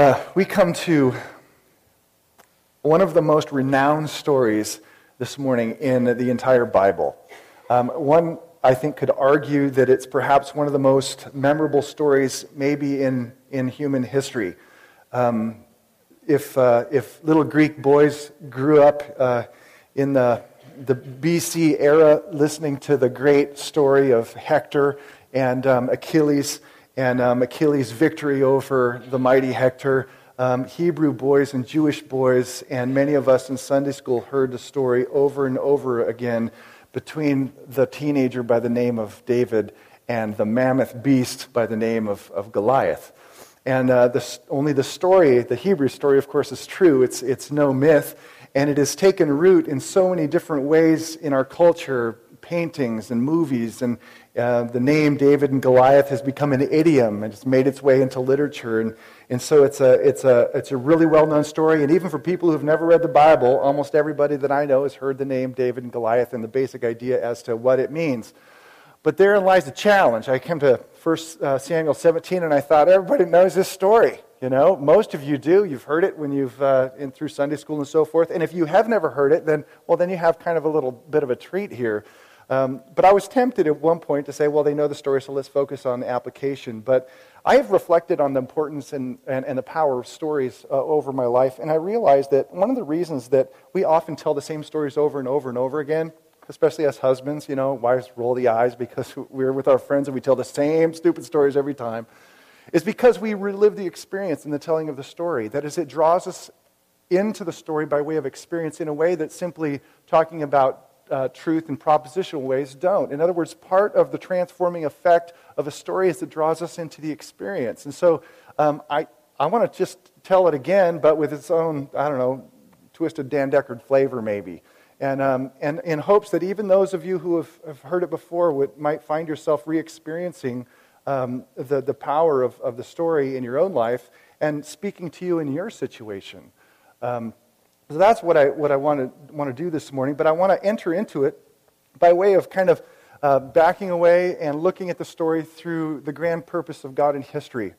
Uh, we come to one of the most renowned stories this morning in the entire Bible. Um, one, I think, could argue that it's perhaps one of the most memorable stories, maybe in, in human history. Um, if, uh, if little Greek boys grew up uh, in the, the BC era listening to the great story of Hector and um, Achilles, and um, Achilles' victory over the mighty Hector. Um, Hebrew boys and Jewish boys, and many of us in Sunday school heard the story over and over again between the teenager by the name of David and the mammoth beast by the name of, of Goliath. And uh, this, only the story, the Hebrew story, of course, is true. It's, it's no myth. And it has taken root in so many different ways in our culture paintings and movies and uh, the name David and Goliath has become an idiom and it's made its way into literature. And, and so it's a, it's, a, it's a really well known story. And even for people who've never read the Bible, almost everybody that I know has heard the name David and Goliath and the basic idea as to what it means. But therein lies the challenge. I came to 1 uh, Samuel 17 and I thought, everybody knows this story. You know, most of you do. You've heard it when you've uh, in through Sunday school and so forth. And if you have never heard it, then well, then you have kind of a little bit of a treat here. Um, but I was tempted at one point to say, well, they know the story, so let's focus on the application. But I have reflected on the importance and, and, and the power of stories uh, over my life, and I realized that one of the reasons that we often tell the same stories over and over and over again, especially as husbands, you know, wives roll the eyes because we're with our friends and we tell the same stupid stories every time, is because we relive the experience in the telling of the story. That is, it draws us into the story by way of experience in a way that simply talking about uh, truth in propositional ways don't. In other words, part of the transforming effect of a story is that it draws us into the experience. And so um, I, I want to just tell it again, but with its own, I don't know, twisted Dan Deckard flavor maybe. And, um, and in hopes that even those of you who have, have heard it before would, might find yourself re experiencing um, the, the power of, of the story in your own life and speaking to you in your situation. Um, so that's what I, what I want, to, want to do this morning, but I want to enter into it by way of kind of uh, backing away and looking at the story through the grand purpose of God in history.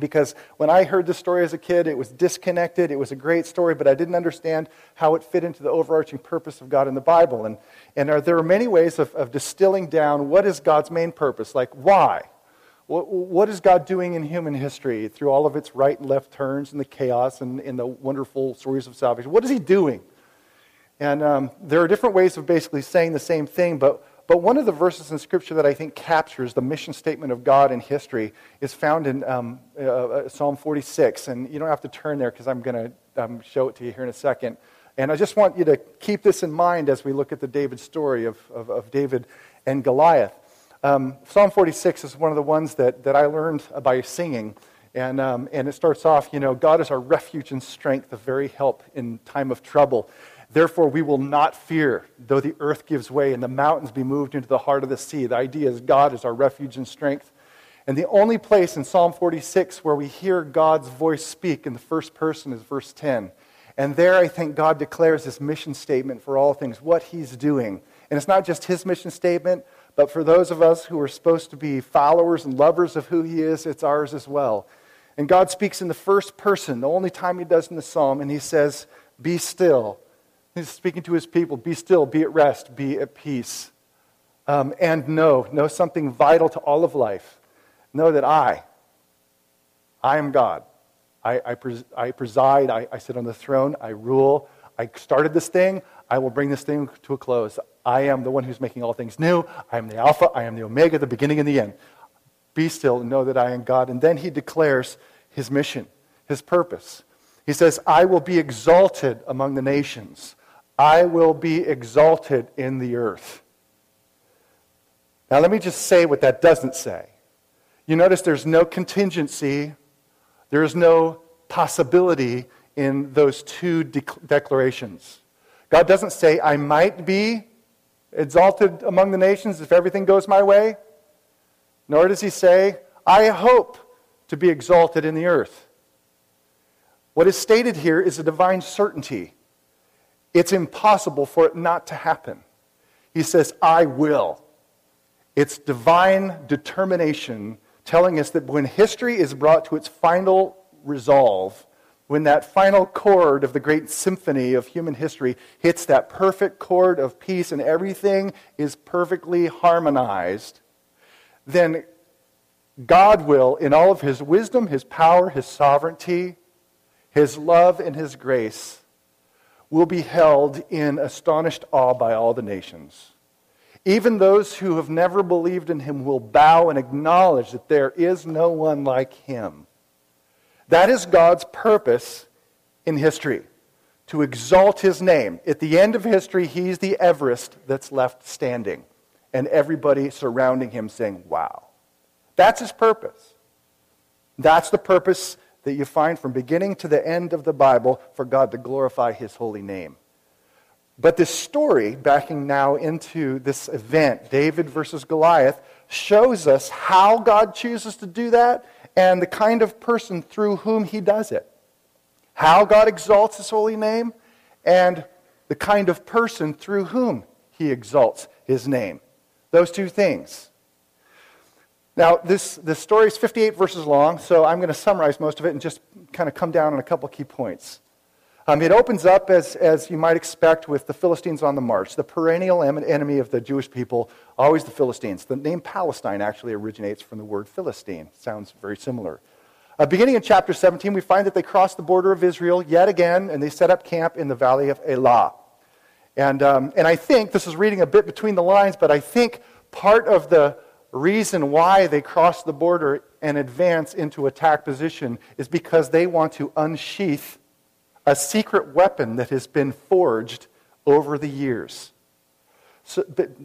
Because when I heard this story as a kid, it was disconnected. It was a great story, but I didn't understand how it fit into the overarching purpose of God in the Bible. And, and are, there are many ways of, of distilling down what is God's main purpose, like why? What, what is God doing in human history through all of its right and left turns and the chaos and, and the wonderful stories of salvation? What is He doing? And um, there are different ways of basically saying the same thing, but, but one of the verses in Scripture that I think captures the mission statement of God in history is found in um, uh, uh Psalm 46. And you don't have to turn there because I'm going to um, show it to you here in a second. And I just want you to keep this in mind as we look at the David story of, of, of David and Goliath. Um, Psalm 46 is one of the ones that, that I learned by singing. And, um, and it starts off, you know, God is our refuge and strength, a very help in time of trouble. Therefore, we will not fear, though the earth gives way and the mountains be moved into the heart of the sea. The idea is God is our refuge and strength. And the only place in Psalm 46 where we hear God's voice speak in the first person is verse 10. And there, I think God declares his mission statement for all things, what he's doing. And it's not just his mission statement, but for those of us who are supposed to be followers and lovers of who He is, it's ours as well. And God speaks in the first person, the only time He does in the psalm, and He says, Be still. He's speaking to His people be still, be at rest, be at peace. Um, and know, know something vital to all of life. Know that I, I am God. I, I, pres- I preside, I, I sit on the throne, I rule. I started this thing, I will bring this thing to a close. I am the one who's making all things new. I am the Alpha, I am the Omega, the beginning and the end. Be still and know that I am God. And then he declares his mission, his purpose. He says, I will be exalted among the nations, I will be exalted in the earth. Now, let me just say what that doesn't say. You notice there's no contingency, there is no possibility in those two de- declarations. God doesn't say, I might be exalted among the nations if everything goes my way. Nor does he say, I hope to be exalted in the earth. What is stated here is a divine certainty. It's impossible for it not to happen. He says, I will. It's divine determination telling us that when history is brought to its final resolve, when that final chord of the great symphony of human history hits that perfect chord of peace and everything is perfectly harmonized, then God will, in all of his wisdom, his power, his sovereignty, his love, and his grace, will be held in astonished awe by all the nations. Even those who have never believed in him will bow and acknowledge that there is no one like him. That is God's purpose in history, to exalt his name. At the end of history, he's the Everest that's left standing, and everybody surrounding him saying, Wow. That's his purpose. That's the purpose that you find from beginning to the end of the Bible for God to glorify his holy name. But this story, backing now into this event, David versus Goliath, shows us how God chooses to do that and the kind of person through whom he does it. How God exalts his holy name and the kind of person through whom he exalts his name. Those two things. Now, this, this story is 58 verses long, so I'm going to summarize most of it and just kind of come down on a couple key points. Um, it opens up, as, as you might expect, with the Philistines on the march, the perennial enemy of the Jewish people, always the Philistines. The name Palestine actually originates from the word Philistine. Sounds very similar. Uh, beginning in chapter 17, we find that they cross the border of Israel yet again, and they set up camp in the valley of Elah. And, um, and I think, this is reading a bit between the lines, but I think part of the reason why they cross the border and advance into attack position is because they want to unsheath a secret weapon that has been forged over the years. So,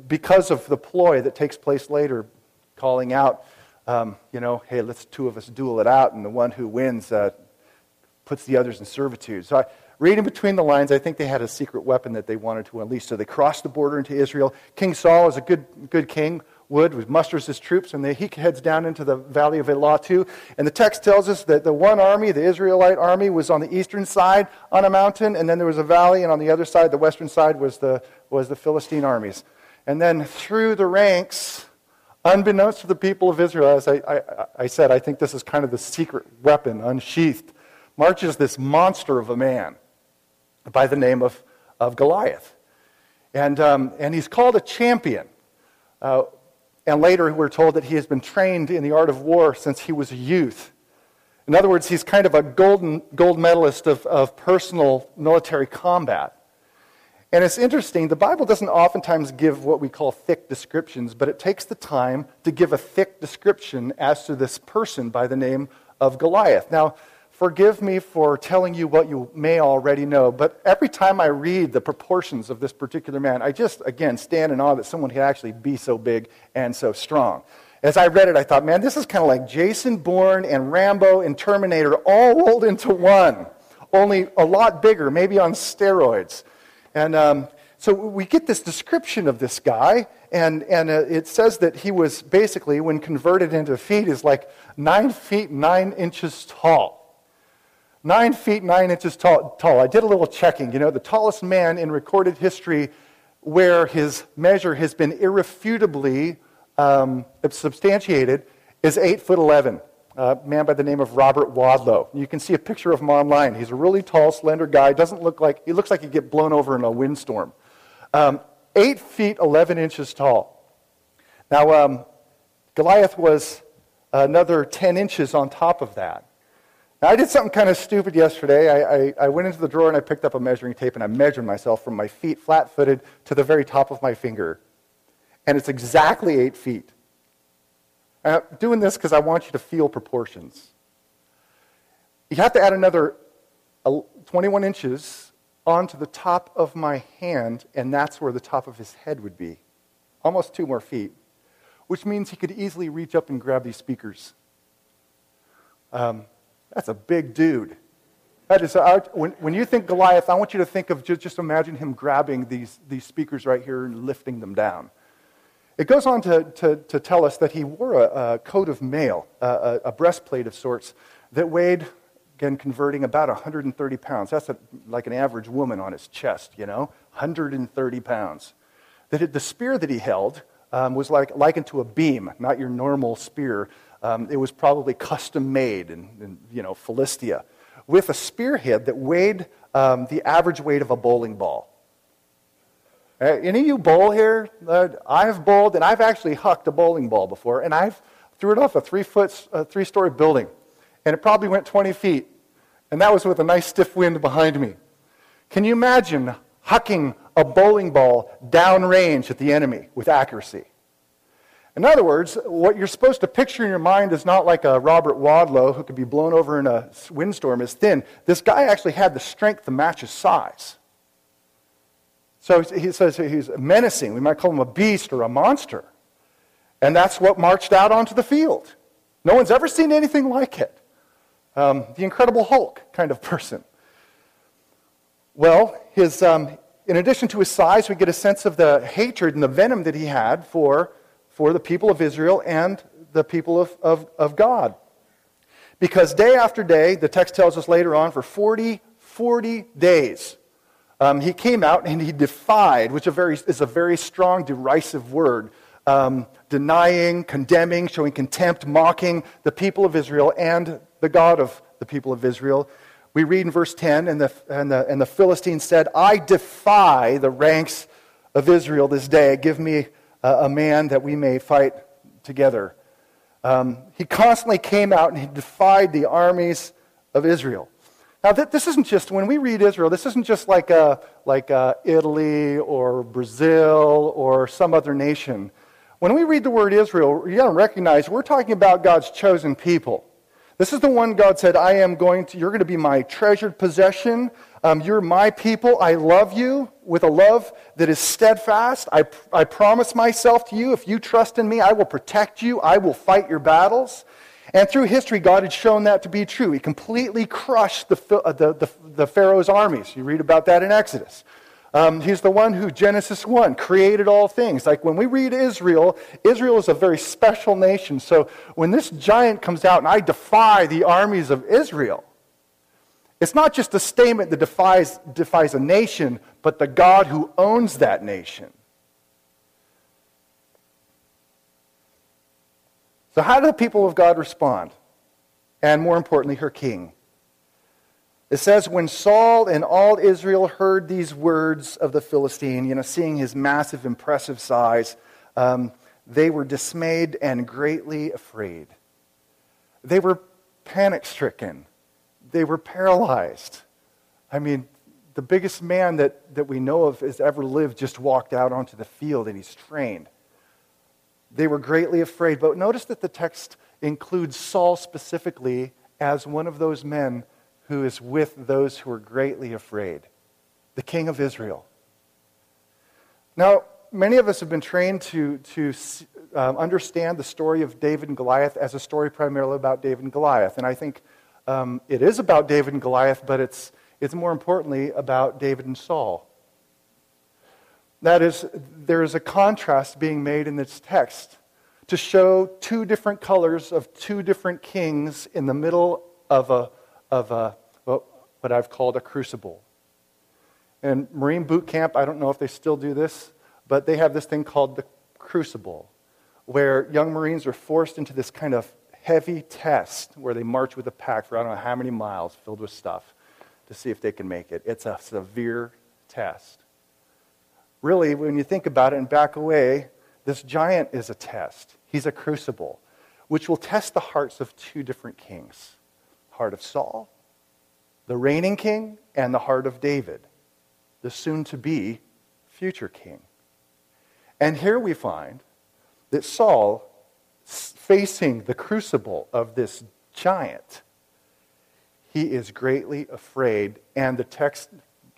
because of the ploy that takes place later, calling out, um, you know, hey, let's two of us duel it out, and the one who wins uh, puts the others in servitude. So, I, reading between the lines, I think they had a secret weapon that they wanted to unleash. So they crossed the border into Israel. King Saul is a good, good king, Wood musters his troops, and they, he heads down into the valley of Elah too. And the text tells us that the one army, the Israelite army, was on the eastern side on a mountain, and then there was a valley, and on the other side, the western side, was the, was the Philistine armies. And then through the ranks, unbeknownst to the people of Israel, as I, I, I said, I think this is kind of the secret weapon unsheathed, marches this monster of a man by the name of, of Goliath. And, um, and he's called a champion. Uh, and later, we're told that he has been trained in the art of war since he was a youth. In other words, he's kind of a golden, gold medalist of, of personal military combat. And it's interesting, the Bible doesn't oftentimes give what we call thick descriptions, but it takes the time to give a thick description as to this person by the name of Goliath. Now, Forgive me for telling you what you may already know, but every time I read the proportions of this particular man, I just, again, stand in awe that someone could actually be so big and so strong. As I read it, I thought, man, this is kind of like Jason Bourne and Rambo and Terminator all rolled into one, only a lot bigger, maybe on steroids. And um, so we get this description of this guy, and, and uh, it says that he was basically, when converted into feet, is like nine feet nine inches tall. Nine feet, nine inches tall, tall. I did a little checking. You know, the tallest man in recorded history where his measure has been irrefutably um, substantiated is 8 foot 11. A man by the name of Robert Wadlow. You can see a picture of him online. He's a really tall, slender guy. Doesn't look like he looks like he'd get blown over in a windstorm. Um, eight feet eleven inches tall. Now, um, Goliath was another ten inches on top of that. Now, I did something kind of stupid yesterday. I, I, I, went into the drawer and I picked up a measuring tape and I measured myself from my feet flat footed to the very top of my finger. And it's exactly eight feet. I'm doing this because I want you to feel proportions. You have to add another 21 inches onto the top of my hand, and that's where the top of his head would be. Almost two more feet, which means he could easily reach up and grab these speakers. Um, that's a big dude. That is, when, when you think Goliath, I want you to think of just, just imagine him grabbing these, these speakers right here and lifting them down. It goes on to, to, to tell us that he wore a, a coat of mail, a, a, breastplate of sorts, that weighed, again, converting about 130 pounds. That's a, like an average woman on his chest, you know, 130 pounds. That it, the spear that he held um, was like likened to a beam, not your normal spear, Um, it was probably custom made in, in, you know, Philistia with a spearhead that weighed um, the average weight of a bowling ball. Uh, any of you bowl here? Uh, I've bowled, and I've actually hucked a bowling ball before, and I've threw it off a three-foot, uh, three-story building, and it probably went 20 feet, and that was with a nice stiff wind behind me. Can you imagine hucking a bowling ball downrange at the enemy with accuracy? In other words, what you're supposed to picture in your mind is not like a Robert Wadlow who could be blown over in a windstorm as thin. This guy actually had the strength to match his size. So he says he's menacing. We might call him a beast or a monster. And that's what marched out onto the field. No one's ever seen anything like it. Um, the Incredible Hulk kind of person. Well, his, um, in addition to his size, we get a sense of the hatred and the venom that he had for for the people of Israel and the people of, of, of God. Because day after day, the text tells us later on, for 40, 40 days, um, he came out and he defied, which a very, is a very strong, derisive word, um, denying, condemning, showing contempt, mocking the people of Israel and the God of the people of Israel. We read in verse 10, and the, and the, and the Philistine said, I defy the ranks of Israel this day. Give me a man that we may fight together. Um, he constantly came out and he defied the armies of Israel. Now, th- this isn't just, when we read Israel, this isn't just like, a, like a Italy or Brazil or some other nation. When we read the word Israel, you got to recognize we're talking about God's chosen people. This is the one God said, I am going to, you're going to be my treasured possession. Um, you're my people. I love you with a love that is steadfast. I, I promise myself to you, if you trust in me, I will protect you. I will fight your battles. And through history, God had shown that to be true. He completely crushed the, uh, the, the, the Pharaoh's armies. You read about that in Exodus. Um, he's the one who, Genesis 1, created all things. Like when we read Israel, Israel is a very special nation. So when this giant comes out and I defy the armies of Israel, it's not just a statement that defies, defies a nation, but the God who owns that nation. So, how do the people of God respond? And more importantly, her king. It says, when Saul and all Israel heard these words of the Philistine, you know, seeing his massive, impressive size, um, they were dismayed and greatly afraid. They were panic stricken. They were paralyzed. I mean, the biggest man that, that we know of has ever lived just walked out onto the field and he's trained. They were greatly afraid. But notice that the text includes Saul specifically as one of those men who is with those who are greatly afraid, the king of Israel. Now, many of us have been trained to, to um, understand the story of David and Goliath as a story primarily about David and Goliath. And I think um, it is about David and Goliath, but it's, it's more importantly about David and Saul. That is, there is a contrast being made in this text to show two different colors of two different kings in the middle of a, of a what I've called a crucible. And Marine boot camp, I don't know if they still do this, but they have this thing called the crucible, where young Marines are forced into this kind of heavy test where they march with a pack for I don't know how many miles filled with stuff to see if they can make it. It's a severe test. Really, when you think about it and back away, this giant is a test. He's a crucible, which will test the hearts of two different kings heart of Saul the reigning king and the heart of David, the soon to be future king. And here we find that Saul, facing the crucible of this giant, he is greatly afraid, and the text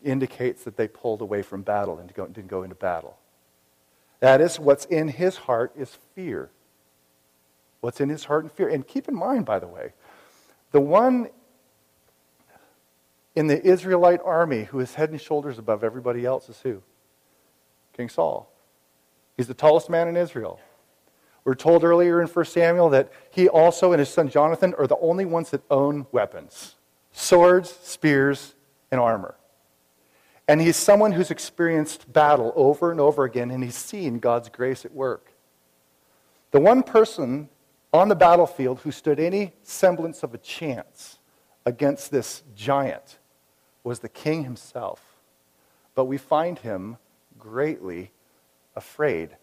indicates that they pulled away from battle and didn't go into battle. That is, what's in his heart is fear. What's in his heart and fear. And keep in mind, by the way, the one in the Israelite army who is head and shoulders above everybody else is who? King Saul. He's the tallest man in Israel. We're told earlier in 1 Samuel that he also and his son Jonathan are the only ones that own weapons swords, spears, and armor. And he's someone who's experienced battle over and over again, and he's seen God's grace at work. The one person on the battlefield who stood any semblance of a chance against this giant was the king himself. But we find him greatly afraid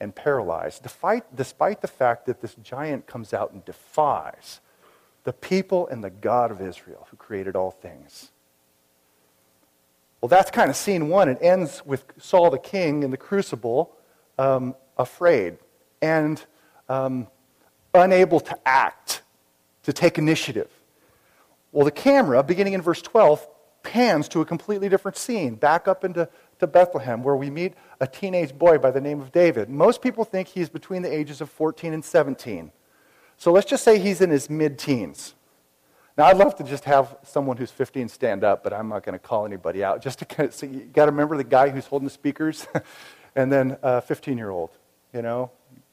and paralyzed, despite, despite the fact that this giant comes out and defies the people and the God of Israel who created all things. Well, that's kind of scene one. It ends with Saul the king in the crucible, um, afraid and um, unable to act, to take initiative. Well, the camera, beginning in verse 12, pans to a completely different scene, back up into to Bethlehem, where we meet a teenage boy by the name of David. Most people think he's between the ages of 14 and 17. So let's just say he's in his mid teens. Now, I'd love to just have someone who's 15 stand up, but I'm not going to call anybody out. Just to kind of, so you got to remember the guy who's holding the speakers, and then a 15 year old. You know,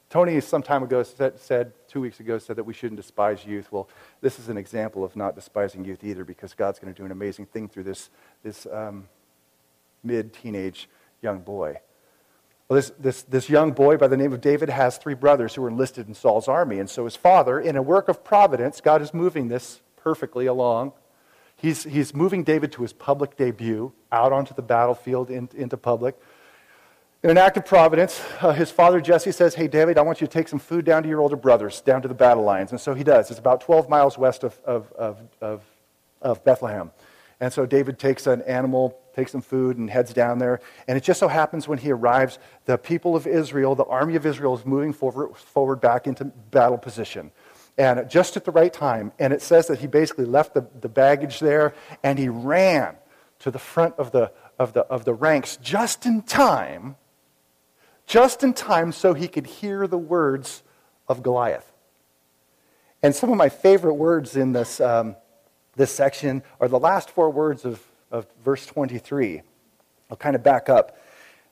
Tony some time ago said, said, two weeks ago, said that we shouldn't despise youth. Well, this is an example of not despising youth either, because God's going to do an amazing thing through this this um, mid teenage young boy. Well, this, this, this young boy by the name of David has three brothers who were enlisted in Saul's army. And so his father, in a work of providence, God is moving this perfectly along. He's, he's moving David to his public debut, out onto the battlefield, in, into public. In an act of providence, uh, his father Jesse says, Hey, David, I want you to take some food down to your older brothers, down to the battle lines. And so he does. It's about 12 miles west of, of, of, of, of Bethlehem. And so David takes an animal, takes some food, and heads down there. And it just so happens when he arrives, the people of Israel, the army of Israel, is moving forward, forward back into battle position. And just at the right time. And it says that he basically left the, the baggage there and he ran to the front of the, of, the, of the ranks just in time, just in time so he could hear the words of Goliath. And some of my favorite words in this, um, this section are the last four words of, of verse 23. I'll kind of back up.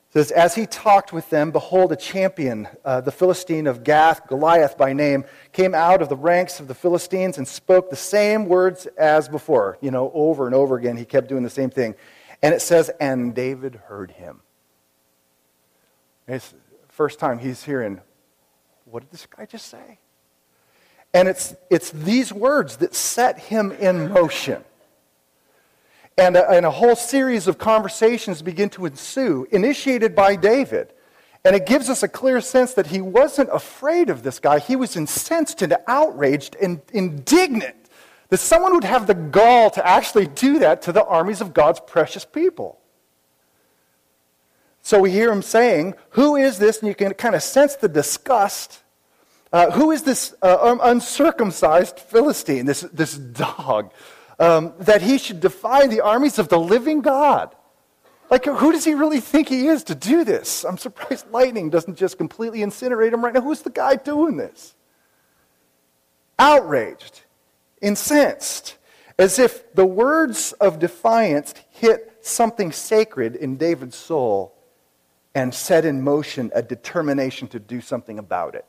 It says, As he talked with them, behold, a champion, uh, the Philistine of Gath, Goliath by name, came out of the ranks of the Philistines and spoke the same words as before. You know, over and over again, he kept doing the same thing. And it says, And David heard him. It's first time he's hearing, What did this guy just say? And it's, it's these words that set him in motion. And a, and a whole series of conversations begin to ensue, initiated by David. And it gives us a clear sense that he wasn't afraid of this guy. He was incensed and outraged and indignant that someone would have the gall to actually do that to the armies of God's precious people. So we hear him saying, Who is this? And you can kind of sense the disgust uh, who is this uh, uncircumcised Philistine, this, this dog, um, that he should defy the armies of the living God? Like, who does he really think he is to do this? I'm surprised lightning doesn't just completely incinerate him right now. Who's the guy doing this? Outraged, incensed, as if the words of defiance hit something sacred in David's soul and set in motion a determination to do something about it.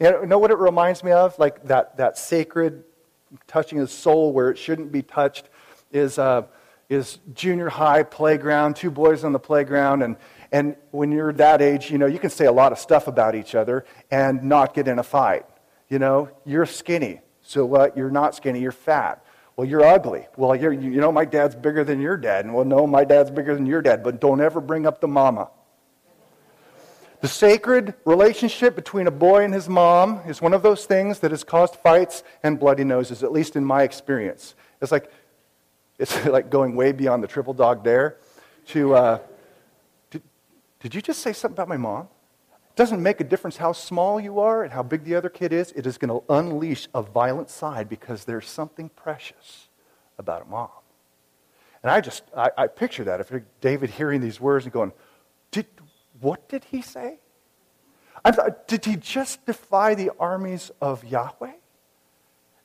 You know what it reminds me of? Like that, that sacred touching his soul where it shouldn't be touched is, uh, is junior high playground, two boys on the playground. And, and when you're that age, you know, you can say a lot of stuff about each other and not get in a fight. You know, you're skinny. So what? You're not skinny, you're fat. Well, you're ugly. Well, you're, you know, my dad's bigger than your dad. And well, no, my dad's bigger than your dad. But don't ever bring up the mama. The sacred relationship between a boy and his mom is one of those things that has caused fights and bloody noses, at least in my experience. It's like, it's like going way beyond the triple dog dare to, uh, did, did you just say something about my mom? It doesn't make a difference how small you are and how big the other kid is. It is going to unleash a violent side because there's something precious about a mom. And I just, I, I picture that. If David hearing these words and going, did, what did he say? did he just defy the armies of Yahweh?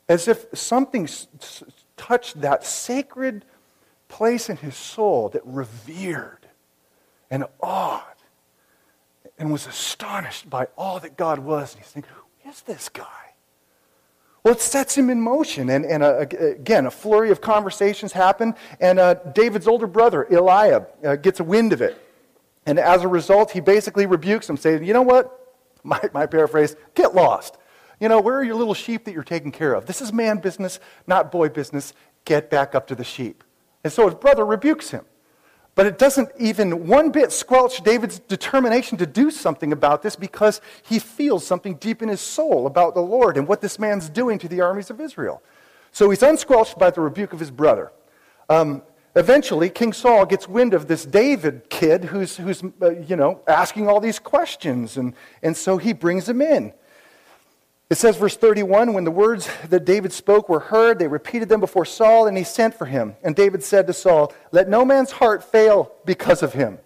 As if something touched that sacred place in his soul that revered and awed and was astonished by all that God was. And he's thinking, who is this guy? Well, it sets him in motion. And, and uh, again, a flurry of conversations happen. And uh, David's older brother, Eliab, uh, gets a wind of it. And as a result, he basically rebukes him, saying, You know what? My, my paraphrase, get lost. You You know, where are your little sheep that you're taking care of? This is man business, not boy business. Get back up to the sheep. And so his brother rebukes him. But it doesn't even one bit squelch David's determination to do something about this because he feels something deep in his soul about the Lord and what this man's doing to the armies of Israel. So he's unsquelched by the rebuke of his brother. Um, eventually, King Saul gets wind of this David kid who's, who's uh, you know, asking all these questions, and, and so he brings him in. It says, verse 31 When the words that David spoke were heard, they repeated them before Saul, and he sent for him. And David said to Saul, Let no man's heart fail because of him.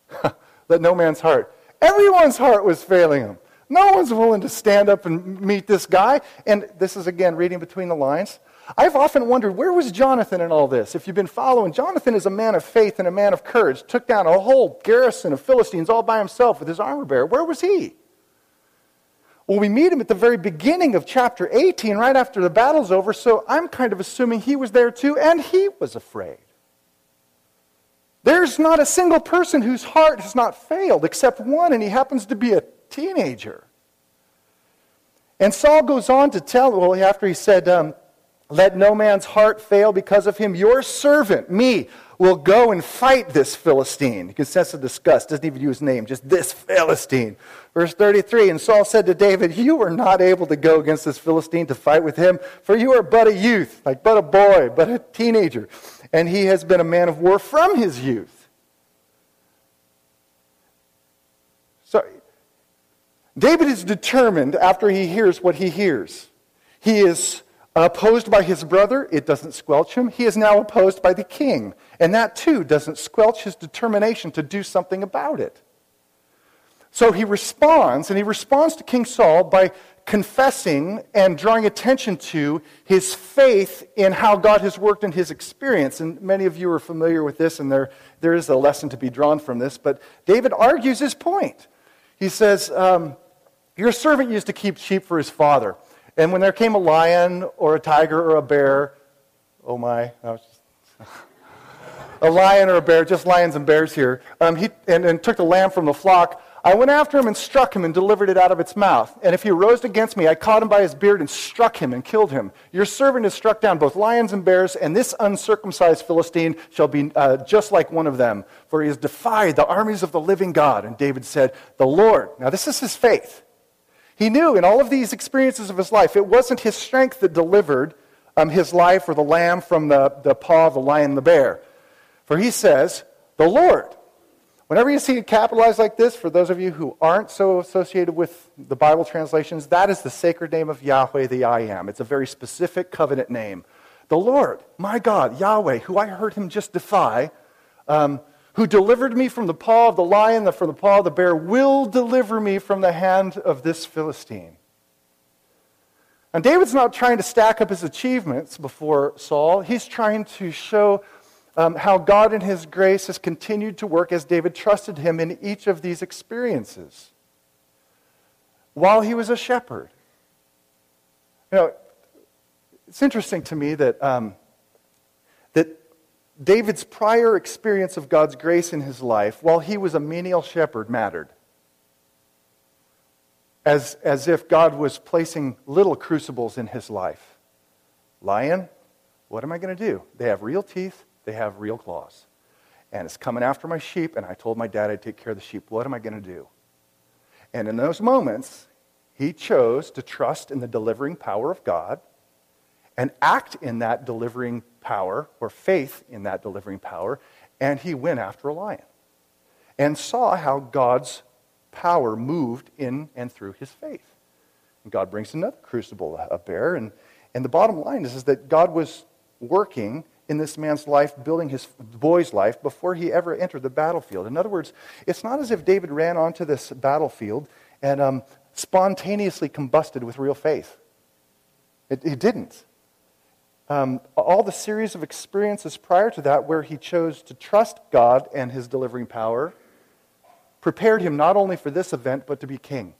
Let no man's heart. Everyone's heart was failing him. No one's willing to stand up and meet this guy. And this is, again, reading between the lines. I've often wondered, where was Jonathan in all this? If you've been following, Jonathan is a man of faith and a man of courage. Took down a whole garrison of Philistines all by himself with his armor bearer. Where was he? Well, we meet him at the very beginning of chapter 18, right after the battle's over, so I'm kind of assuming he was there too, and he was afraid. There's not a single person whose heart has not failed except one, and he happens to be a teenager. And Saul goes on to tell, well, after he said, um, Let no man's heart fail because of him, your servant, me, will go and fight this Philistine. You can sense the disgust. Doesn't even use his name, just this Philistine. Verse 33 And Saul said to David, You are not able to go against this Philistine to fight with him, for you are but a youth, like but a boy, but a teenager. And he has been a man of war from his youth. So, David is determined after he hears what he hears. He is opposed by his brother, it doesn't squelch him. He is now opposed by the king. And that too doesn't squelch his determination to do something about it. So he responds, and he responds to King Saul by confessing and drawing attention to his faith in how God has worked in his experience. And many of you are familiar with this, and there, there is a lesson to be drawn from this. But David argues his point. He says, um, Your servant used to keep sheep for his father. And when there came a lion or a tiger or a bear, oh my, a lion or a bear, just lions and bears here, um, he, and, and took the lamb from the flock, I went after him and struck him and delivered it out of its mouth. And if he arose against me, I caught him by his beard and struck him and killed him. Your servant has struck down both lions and bears, and this uncircumcised Philistine shall be uh, just like one of them, for he has defied the armies of the living God. And David said, The Lord. Now, this is his faith. He knew in all of these experiences of his life, it wasn't his strength that delivered um, his life or the lamb from the, the paw of the lion the bear. For he says, the Lord. Whenever you see it capitalized like this, for those of you who aren't so associated with the Bible translations, that is the sacred name of Yahweh, the I am. It's a very specific covenant name. The Lord, my God, Yahweh, who I heard him just defy, um, who delivered me from the paw of the lion, and from the paw of the bear, will deliver me from the hand of this Philistine. And David's not trying to stack up his achievements before Saul. He's trying to show um, how God in his grace has continued to work as David trusted him in each of these experiences while he was a shepherd. You know, it's interesting to me that, um, that David's prior experience of God's grace in his life, while he was a menial shepherd, mattered. As, as if God was placing little crucibles in his life. Lion, what am I going to do? They have real teeth, they have real claws. And it's coming after my sheep, and I told my dad I'd take care of the sheep. What am I going to do? And in those moments, he chose to trust in the delivering power of God and act in that delivering power or faith in that delivering power, and he went after a lion and saw how God's power moved in and through his faith. And God brings another crucible, a bear, and, and the bottom line is, is that God was working in this man's life, building his boy's life before he ever entered the battlefield. In other words, it's not as if David ran onto this battlefield and um, spontaneously combusted with real faith. It, it didn't um, all the series of experiences prior to that where he chose to trust God and his delivering power prepared him not only for this event, but to be king.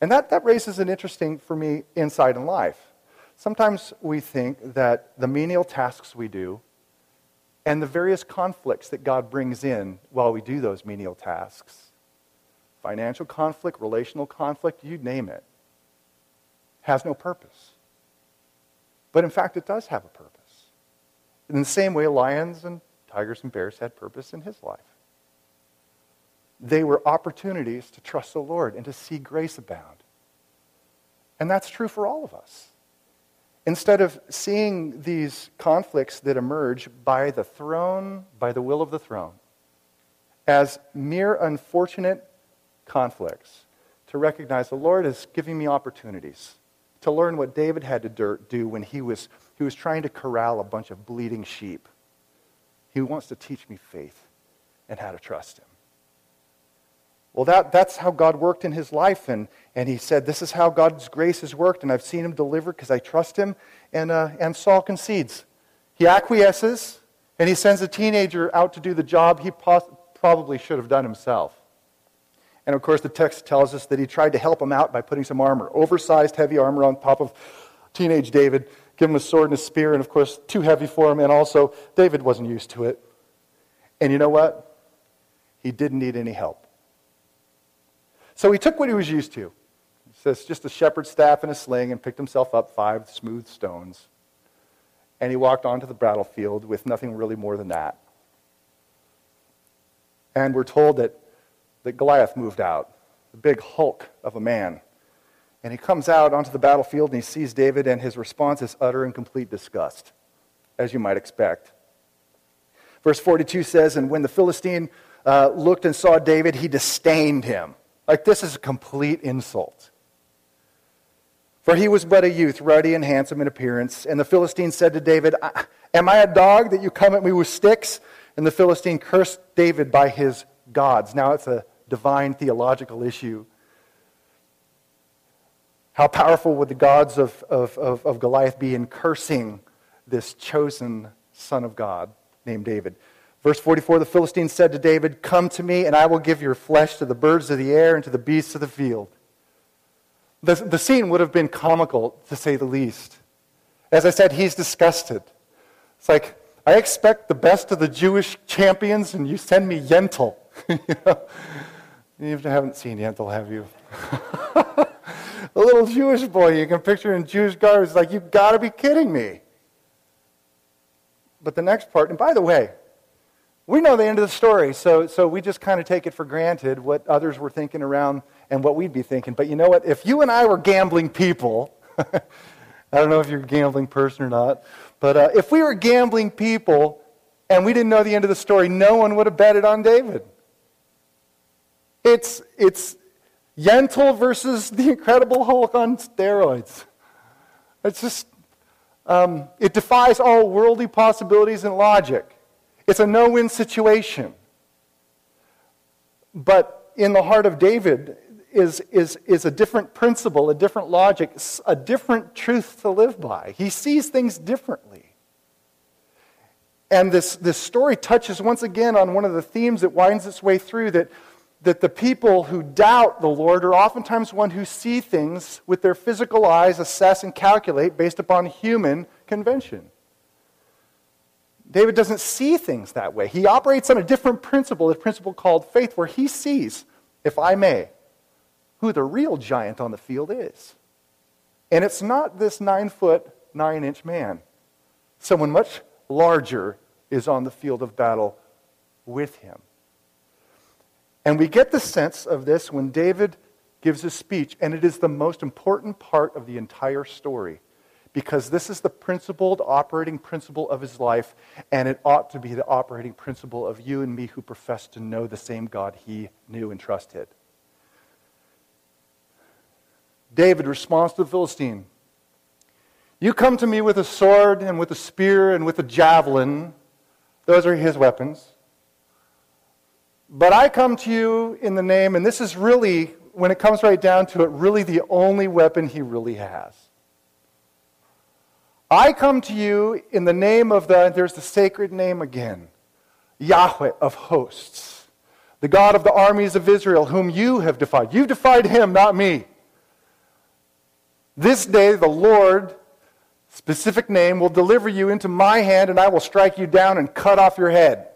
And that, that raises an interesting, for me, insight in life. Sometimes we think that the menial tasks we do and the various conflicts that God brings in while we do those menial tasks financial conflict, relational conflict, you name it has no purpose. But in fact, it does have a purpose. In the same way, lions and tigers and bears had purpose in his life. They were opportunities to trust the Lord and to see grace abound. And that's true for all of us. Instead of seeing these conflicts that emerge by the throne, by the will of the throne, as mere unfortunate conflicts, to recognize the Lord is giving me opportunities to learn what David had to do when he was, he was trying to corral a bunch of bleeding sheep. He wants to teach me faith and how to trust him. Well, that, that's how God worked in his life. And, and he said, This is how God's grace has worked, and I've seen him deliver because I trust him. And, uh, and Saul concedes. He acquiesces, and he sends a teenager out to do the job he pos- probably should have done himself. And of course, the text tells us that he tried to help him out by putting some armor, oversized, heavy armor on top of teenage David, give him a sword and a spear, and of course, too heavy for him. And also, David wasn't used to it. And you know what? He didn't need any help. So he took what he was used to. He says, just a shepherd's staff and a sling, and picked himself up five smooth stones. And he walked onto the battlefield with nothing really more than that. And we're told that that Goliath moved out, the big hulk of a man. And he comes out onto the battlefield and he sees David, and his response is utter and complete disgust, as you might expect. Verse 42 says, And when the Philistine uh, looked and saw David, he disdained him. Like, this is a complete insult. For he was but a youth, ruddy and handsome in appearance. And the Philistine said to David, Am I a dog that you come at me with sticks? And the Philistine cursed David by his gods. Now it's a divine theological issue. How powerful would the gods of, of, of, of Goliath be in cursing this chosen son of God named David? Verse 44 The Philistines said to David, Come to me, and I will give your flesh to the birds of the air and to the beasts of the field. The, the scene would have been comical, to say the least. As I said, he's disgusted. It's like, I expect the best of the Jewish champions, and you send me Yentl. you know? You haven't seen Yentl, have you? a little Jewish boy you can picture in Jewish garb. It's like, you've got to be kidding me. But the next part, and by the way, we know the end of the story, so, so we just kind of take it for granted what others were thinking around and what we'd be thinking. But you know what? If you and I were gambling people, I don't know if you're a gambling person or not, but uh, if we were gambling people and we didn't know the end of the story, no one would have betted on David. It's, it's Yentl versus the Incredible Hulk on steroids. It's just, um, it defies all worldly possibilities and logic. It's a no win situation. But in the heart of David is, is, is a different principle, a different logic, a different truth to live by. He sees things differently. And this, this story touches once again on one of the themes that winds its way through that that the people who doubt the Lord are oftentimes one who see things with their physical eyes, assess and calculate based upon human convention. David doesn't see things that way. He operates on a different principle, a principle called faith, where he sees, if I may, who the real giant on the field is. And it's not this nine foot, nine inch man. Someone much larger is on the field of battle with him. And we get the sense of this when David gives his speech, and it is the most important part of the entire story because this is the principled operating principle of his life, and it ought to be the operating principle of you and me who profess to know the same God he knew and trusted. David responds to the Philistine You come to me with a sword and with a spear and with a javelin. Those are his weapons. But I come to you in the name, and this is really, when it comes right down to it, really the only weapon he really has. I come to you in the name of the, there's the sacred name again, Yahweh of hosts, the God of the armies of Israel, whom you have defied. You've defied him, not me. This day, the Lord, specific name, will deliver you into my hand, and I will strike you down and cut off your head.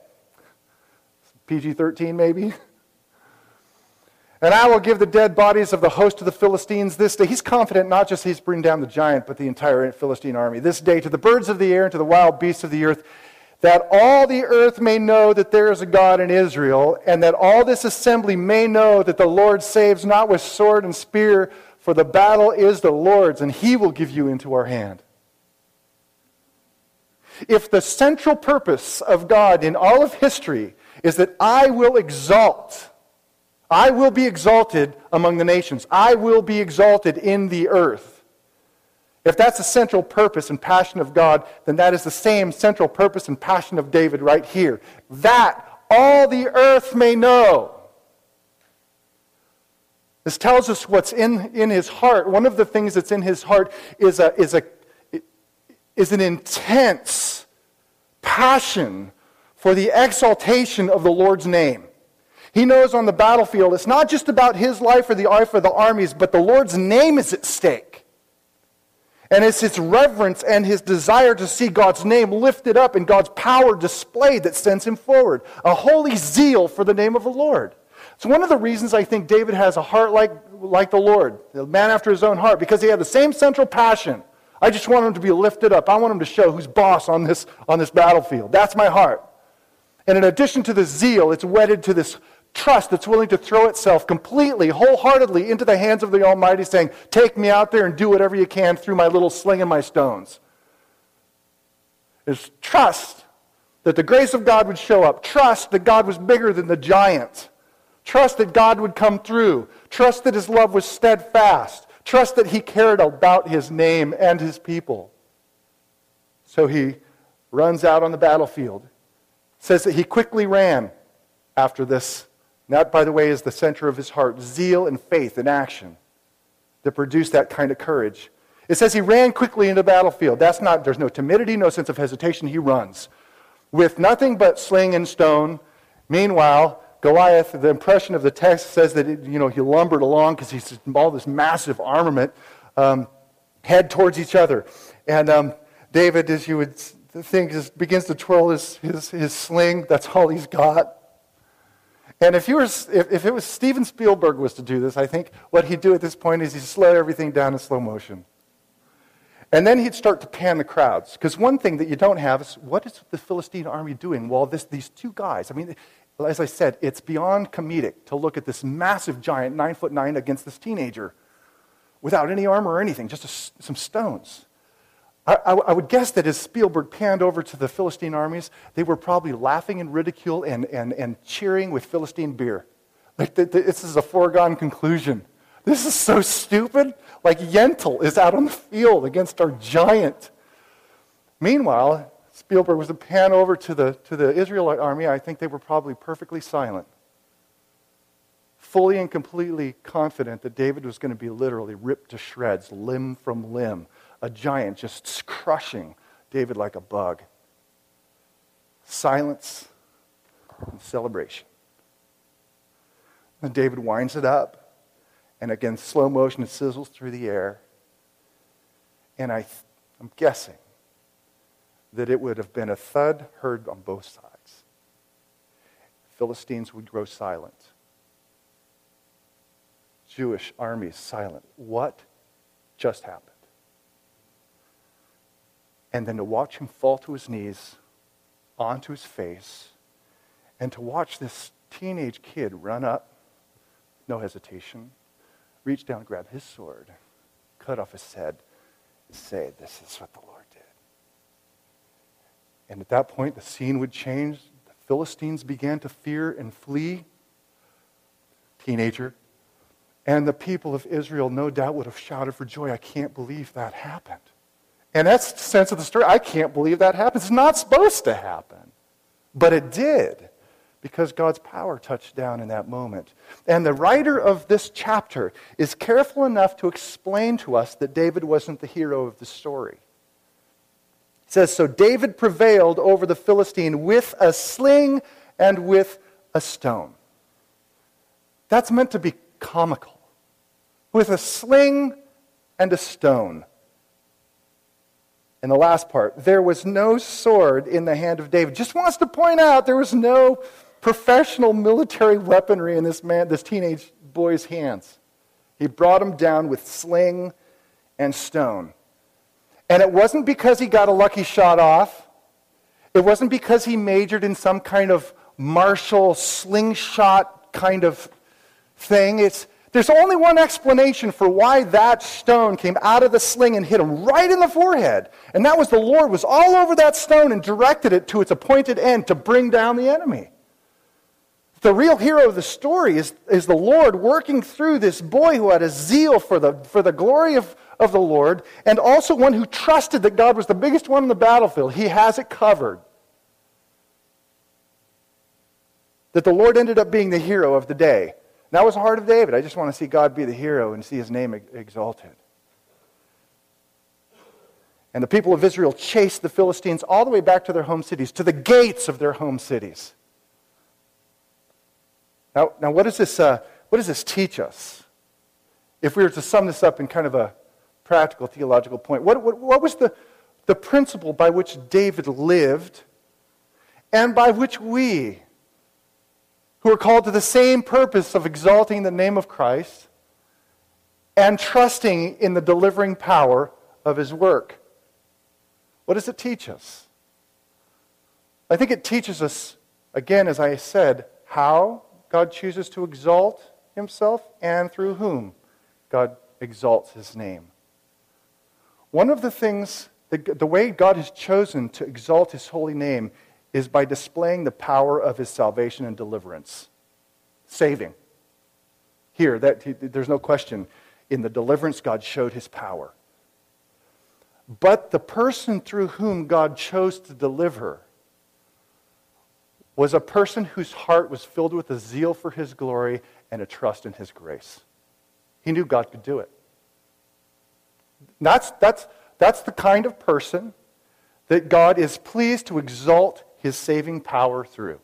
PG 13, maybe? And I will give the dead bodies of the host of the Philistines this day. He's confident not just he's bringing down the giant, but the entire Philistine army. This day to the birds of the air and to the wild beasts of the earth, that all the earth may know that there is a God in Israel, and that all this assembly may know that the Lord saves not with sword and spear, for the battle is the Lord's, and he will give you into our hand. If the central purpose of God in all of history is that I will exalt, I will be exalted among the nations. I will be exalted in the earth. If that's the central purpose and passion of God, then that is the same central purpose and passion of David right here. That all the earth may know. This tells us what's in, in his heart. One of the things that's in his heart is, a, is, a, is an intense passion for the exaltation of the Lord's name. He knows on the battlefield it's not just about his life or the life of the armies, but the Lord's name is at stake. And it's his reverence and his desire to see God's name lifted up and God's power displayed that sends him forward. A holy zeal for the name of the Lord. It's one of the reasons I think David has a heart like, like the Lord, the man after his own heart, because he had the same central passion. I just want him to be lifted up. I want him to show who's boss on this, on this battlefield. That's my heart. And in addition to the zeal, it's wedded to this trust that's willing to throw itself completely, wholeheartedly into the hands of the Almighty, saying, Take me out there and do whatever you can through my little sling and my stones. Is trust that the grace of God would show up, trust that God was bigger than the giant, trust that God would come through, trust that his love was steadfast, trust that he cared about his name and his people. So he runs out on the battlefield. Says that he quickly ran after this that, by the way, is the center of his heart zeal and faith in action that produce that kind of courage. It says he ran quickly into the battlefield. That's not, there's no timidity, no sense of hesitation. He runs with nothing but sling and stone. Meanwhile, Goliath, the impression of the text says that you know, he lumbered along because he's all this massive armament, um, head towards each other. And um, David, as you would think, just begins to twirl his, his, his sling. That's all he's got. And if, you were, if, if it was Steven Spielberg was to do this, I think what he'd do at this point is he'd slow everything down in slow motion. And then he'd start to pan the crowds. Because one thing that you don't have is what is the Philistine army doing? Well, this, these two guys, I mean, as I said, it's beyond comedic to look at this massive giant, nine foot nine, against this teenager without any armor or anything, just a, some stones. I, I, I, would guess that as Spielberg panned over to the Philistine armies, they were probably laughing in ridicule and, and, and cheering with Philistine beer. Like, the, the, this is a foregone conclusion. This is so stupid. Like, Yentl is out on the field against our giant. Meanwhile, Spielberg was to pan over to the, to the Israelite army. I think they were probably perfectly silent, fully and completely confident that David was going to be literally ripped to shreds, limb from limb a giant just crushing David like a bug. Silence and celebration. And David winds it up, and again, slow motion, it sizzles through the air. And I, I'm guessing that it would have been a thud heard on both sides. Philistines would grow silent. Jewish armies silent. What just happened? And then to watch him fall to his knees onto his face, and to watch this teenage kid run up, no hesitation, reach down, grab his sword, cut off his head, and say, This is what the Lord did. And at that point, the scene would change. The Philistines began to fear and flee. Teenager. And the people of Israel, no doubt, would have shouted for joy. I can't believe that happened. And that's the sense of the story. I can't believe that happened. It's not supposed to happen. But it did because God's power touched down in that moment. And the writer of this chapter is careful enough to explain to us that David wasn't the hero of the story. He says, So David prevailed over the Philistine with a sling and with a stone. That's meant to be comical. With a sling and a stone. And the last part, there was no sword in the hand of David. Just wants to point out there was no professional military weaponry in this man, this teenage boy's hands. He brought him down with sling and stone. And it wasn't because he got a lucky shot off. It wasn't because he majored in some kind of martial slingshot kind of thing. It's, there's only one explanation for why that stone came out of the sling and hit him right in the forehead. And that was the Lord was all over that stone and directed it to its appointed end to bring down the enemy. The real hero of the story is, is the Lord working through this boy who had a zeal for the, for the glory of, of the Lord and also one who trusted that God was the biggest one in the battlefield. He has it covered. That the Lord ended up being the hero of the day. That was the heart of David. I just want to see God be the hero and see his name exalted. And the people of Israel chased the Philistines all the way back to their home cities, to the gates of their home cities. Now, now what, does this, uh, what does this teach us? If we were to sum this up in kind of a practical theological point, what, what, what was the, the principle by which David lived and by which we, who are called to the same purpose of exalting the name of Christ and trusting in the delivering power of his work, what does it teach us? I think it teaches us, again, as I said, how God chooses to exalt himself and through whom God exalts his name. One of the things, the, the way God has chosen to exalt his holy name is by displaying the power of his salvation and deliverance, saving. Here, that, there's no question. In the deliverance, God showed his power. But the person through whom God chose to deliver was a person whose heart was filled with a zeal for his glory and a trust in his grace. He knew God could do it. That's, that's, that's the kind of person that God is pleased to exalt his saving power through.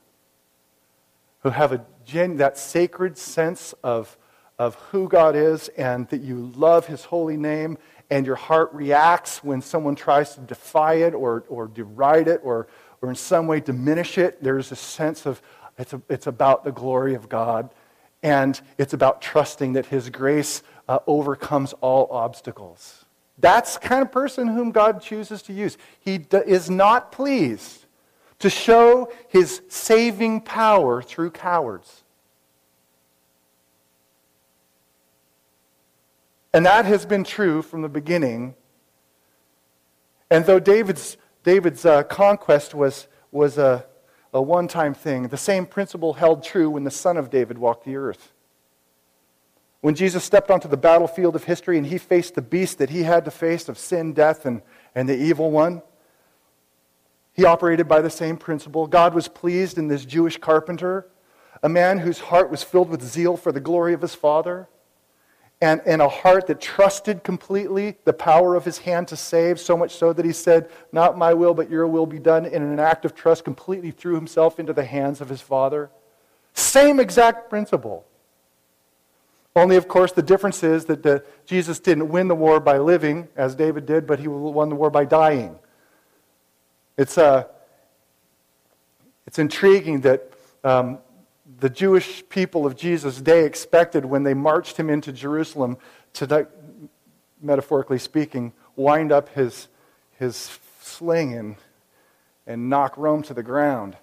Who have a gen, that sacred sense of, of who God is and that you love his holy name and your heart reacts when someone tries to defy it or, or deride it or, or in some way diminish it. There's a sense of it's, a, it's about the glory of God, and it's about trusting that His grace uh, overcomes all obstacles. That's the kind of person whom God chooses to use. He d- is not pleased to show His saving power through cowards. And that has been true from the beginning. And though David's David's uh, conquest was, was a, a one time thing. The same principle held true when the son of David walked the earth. When Jesus stepped onto the battlefield of history and he faced the beast that he had to face of sin, death, and, and the evil one, he operated by the same principle. God was pleased in this Jewish carpenter, a man whose heart was filled with zeal for the glory of his Father and, and a heart that trusted completely the power of his hand to save, so much so that he said, Not my will, but your will be done, in an act of trust, completely threw himself into the hands of his Father. Same exact principle. Only, of course, the difference is that the, Jesus didn't win the war by living, as David did, but he won the war by dying. It's, uh, it's intriguing that um, the Jewish people of Jesus' day expected when they marched him into Jerusalem to, metaphorically speaking, wind up his, his sling and, and knock Rome to the ground.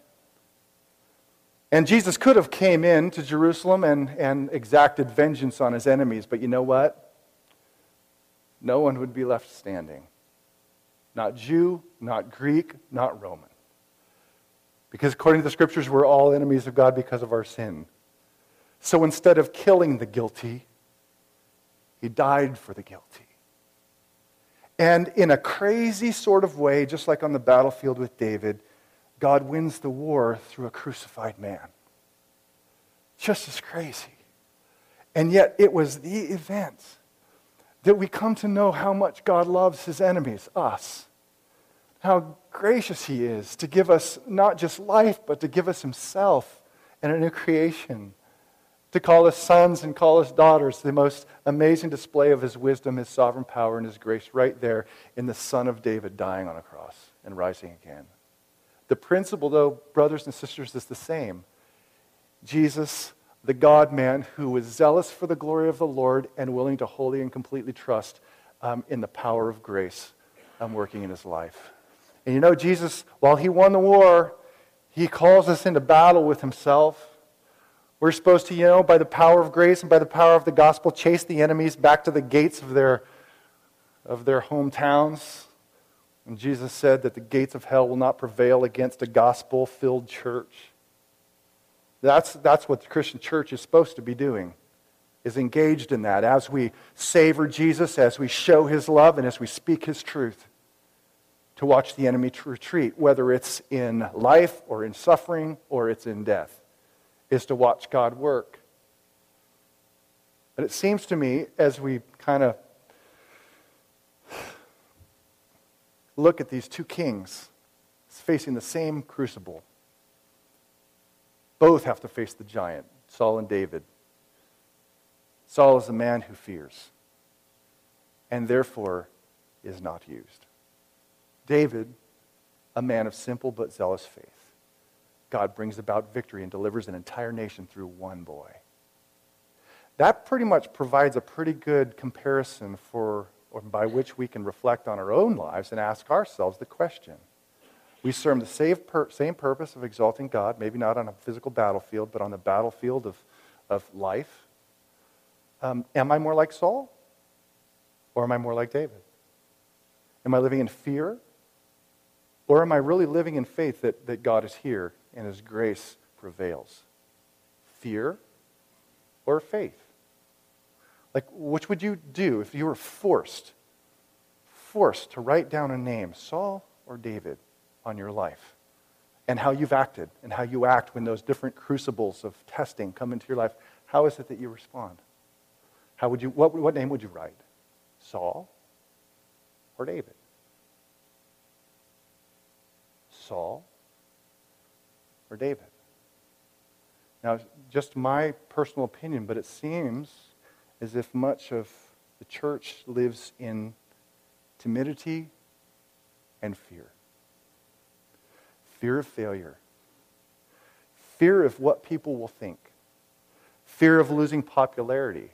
And Jesus could have came in to Jerusalem and, and exacted vengeance on his enemies, but you know what? No one would be left standing. Not Jew, not Greek, not Roman. Because according to the scriptures, we're all enemies of God because of our sin. So instead of killing the guilty, he died for the guilty. And in a crazy sort of way, just like on the battlefield with David, God wins the war through a crucified man. Just as crazy. And yet, it was the event that we come to know how much God loves his enemies, us how gracious He is to give us not just life, but to give us Himself and a new creation. To call us sons and call us daughters, the most amazing display of His wisdom, His sovereign power, and His grace right there in the Son of David dying on a cross and rising again. The principle, though, brothers and sisters, is the same. Jesus, the God man who was zealous for the glory of the Lord and willing to wholly and completely trust um, in the power of grace um, working in his life. And you know, Jesus, while he won the war, he calls us into battle with himself. We're supposed to, you know, by the power of grace and by the power of the gospel, chase the enemies back to the gates of their, of their hometowns. And Jesus said that the gates of hell will not prevail against a gospel filled church. That's, that's what the Christian church is supposed to be doing, is engaged in that as we savor Jesus, as we show his love, and as we speak his truth to watch the enemy retreat, whether it's in life or in suffering or it's in death, is to watch God work. But it seems to me, as we kind of look at these two kings facing the same crucible, both have to face the giant, Saul and David. Saul is a man who fears and therefore is not used. David, a man of simple but zealous faith. God brings about victory and delivers an entire nation through one boy. That pretty much provides a pretty good comparison for, or by which we can reflect on our own lives and ask ourselves the question we serve the same, pur- same purpose of exalting God, maybe not on a physical battlefield, but on the battlefield of, of life. Um, am I more like Saul? Or am I more like David? Am I living in fear? Or am I really living in faith that, that God is here and His grace prevails? Fear or faith? Like, which would you do if you were forced, forced to write down a name, Saul or David? on your life and how you've acted and how you act when those different crucibles of testing come into your life. How is it that you respond? How would you, what, what name would you write? Saul or David? Saul or David? Now, just my personal opinion, but it seems as if much of the church lives in timidity and fear. Fear of failure, fear of what people will think, fear of losing popularity,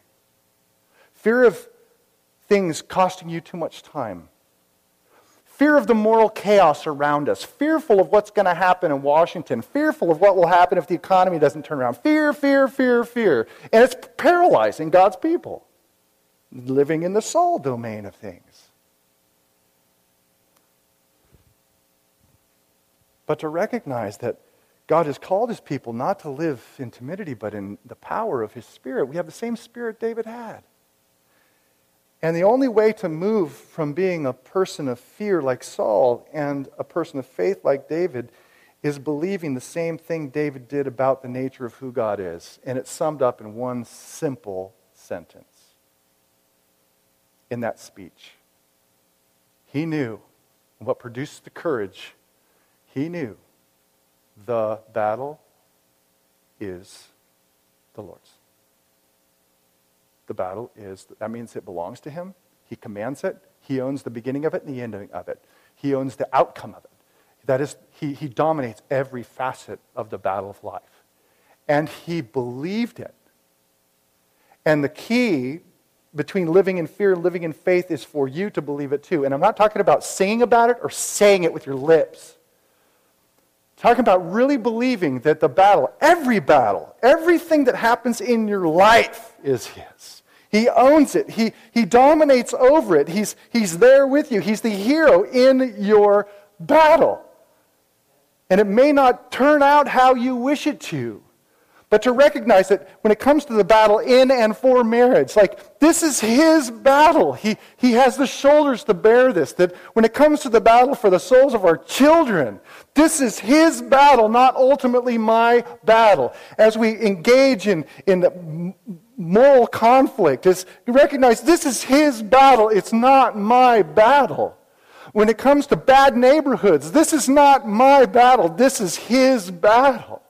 fear of things costing you too much time, fear of the moral chaos around us, fearful of what's going to happen in Washington, fearful of what will happen if the economy doesn't turn around. Fear, fear, fear, fear. And it's paralyzing God's people, living in the Saul domain of things. but to recognize that God has called his people not to live in timidity, but in the power of his spirit. We have the same spirit David had. And the only way to move from being a person of fear like Saul and a person of faith like David is believing the same thing David did about the nature of who God is. And it's summed up in one simple sentence in that speech. He knew what produced the courage he knew the battle is the Lord's. The battle is, that means it belongs to him. He commands it. He owns the beginning of it and the ending of it. He owns the outcome of it. That is, he, he dominates every facet of the battle of life. And he believed it. And the key between living in fear and living in faith is for you to believe it too. And I'm not talking about singing about it or saying it with your lips. Talking about really believing that the battle, every battle, everything that happens in your life is His. He owns it. He, he dominates over it. He's, he's there with you. He's the hero in your battle. And it may not turn out how you wish it to. But to recognize that when it comes to the battle in and for marriage, like this is his battle. He, he has the shoulders to bear this. That when it comes to the battle for the souls of our children, this is his battle, not ultimately my battle. As we engage in, in moral conflict, is recognize this is his battle, it's not my battle. When it comes to bad neighborhoods, this is not my battle, this is his battle.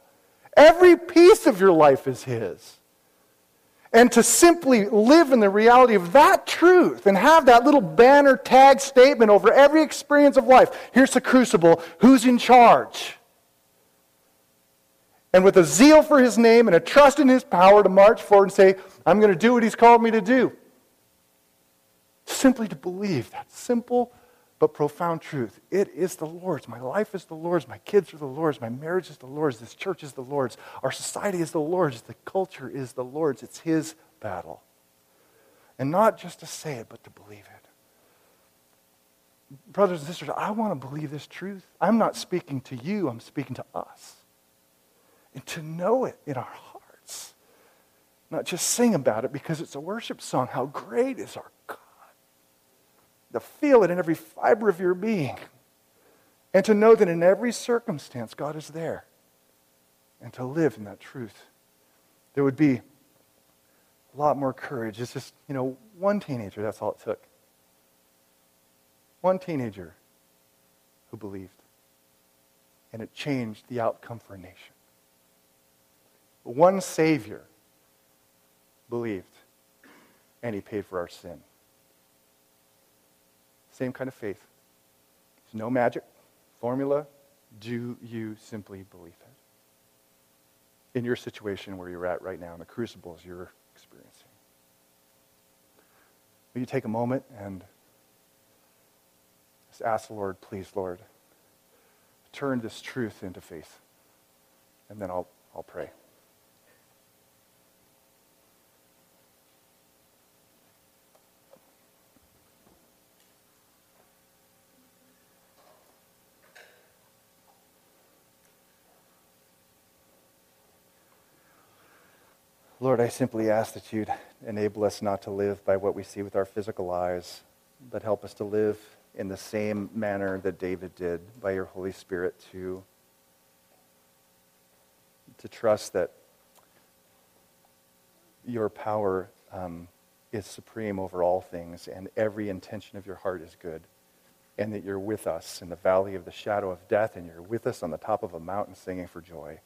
Every piece of your life is His. And to simply live in the reality of that truth and have that little banner tag statement over every experience of life here's the crucible, who's in charge? And with a zeal for his name and a trust in his power to march forward and say, I'm going to do what he's called me to do. Simply to believe that simple but profound truth. It is the Lord's. My life is the Lord's. My kids are the Lord's. My marriage is the Lord's. This church is the Lord's. Our society is the Lord's. The culture is the Lord's. It's His battle. And not just to say it, but to believe it. Brothers and sisters, I want to believe this truth. I'm not speaking to you, I'm speaking to us. And to know it in our hearts, not just sing about it because it's a worship song. How great is our God! To feel it in every fiber of your being. And to know that in every circumstance, God is there. And to live in that truth. There would be a lot more courage. It's just, you know, one teenager, that's all it took. One teenager who believed. And it changed the outcome for a nation. One Savior believed, and he paid for our sin. Same kind of faith. No magic formula. Do you simply believe it? In your situation where you're at right now, in the crucibles you're experiencing. Will you take a moment and just ask the Lord, please, Lord, turn this truth into faith? And then I'll, I'll pray. Lord, I simply ask that you'd enable us not to live by what we see with our physical eyes, but help us to live in the same manner that David did by your Holy Spirit to, to trust that your power um, is supreme over all things and every intention of your heart is good and that you're with us in the valley of the shadow of death and you're with us on the top of a mountain singing for joy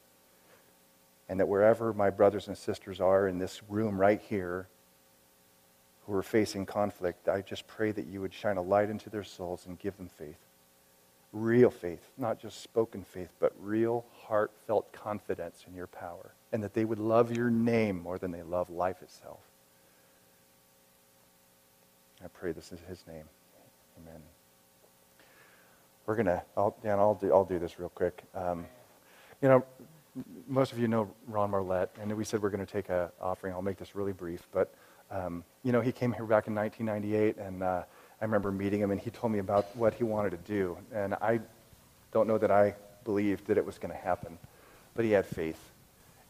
and that wherever my brothers and sisters are in this room right here who are facing conflict, I just pray that you would shine a light into their souls and give them faith. Real faith, not just spoken faith, but real heartfelt confidence in your power. And that they would love your name more than they love life itself. I pray this in his name. Amen. We're going to, Dan, I'll do, I'll do this real quick. Um, you know, most of you know Ron Marlette, and we said we're going to take an offering. I'll make this really brief, but um, you know, he came here back in 1998, and uh, I remember meeting him, and he told me about what he wanted to do, and I don't know that I believed that it was going to happen, but he had faith,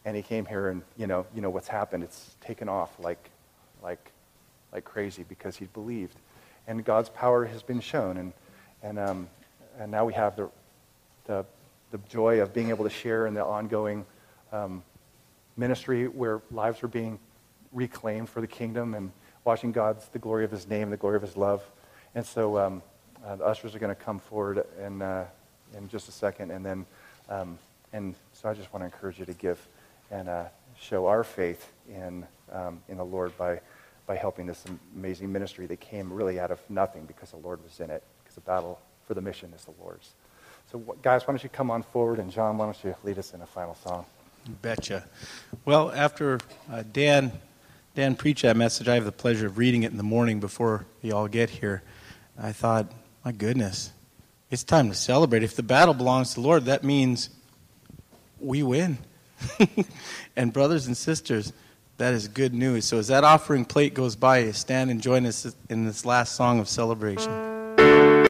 and he came here, and you know, you know what's happened? It's taken off like, like, like crazy because he believed, and God's power has been shown, and and um, and now we have the the the joy of being able to share in the ongoing um, ministry where lives are being reclaimed for the kingdom and watching God's, the glory of his name, the glory of his love. And so um, uh, the ushers are going to come forward in, uh, in just a second. And then, um, and so I just want to encourage you to give and uh, show our faith in, um, in the Lord by, by helping this amazing ministry that came really out of nothing because the Lord was in it, because the battle for the mission is the Lord's. So, guys, why don't you come on forward? And, John, why don't you lead us in a final song? Betcha. Well, after uh, Dan, Dan preached that message, I have the pleasure of reading it in the morning before you all get here. I thought, my goodness, it's time to celebrate. If the battle belongs to the Lord, that means we win. and, brothers and sisters, that is good news. So, as that offering plate goes by, stand and join us in this last song of celebration.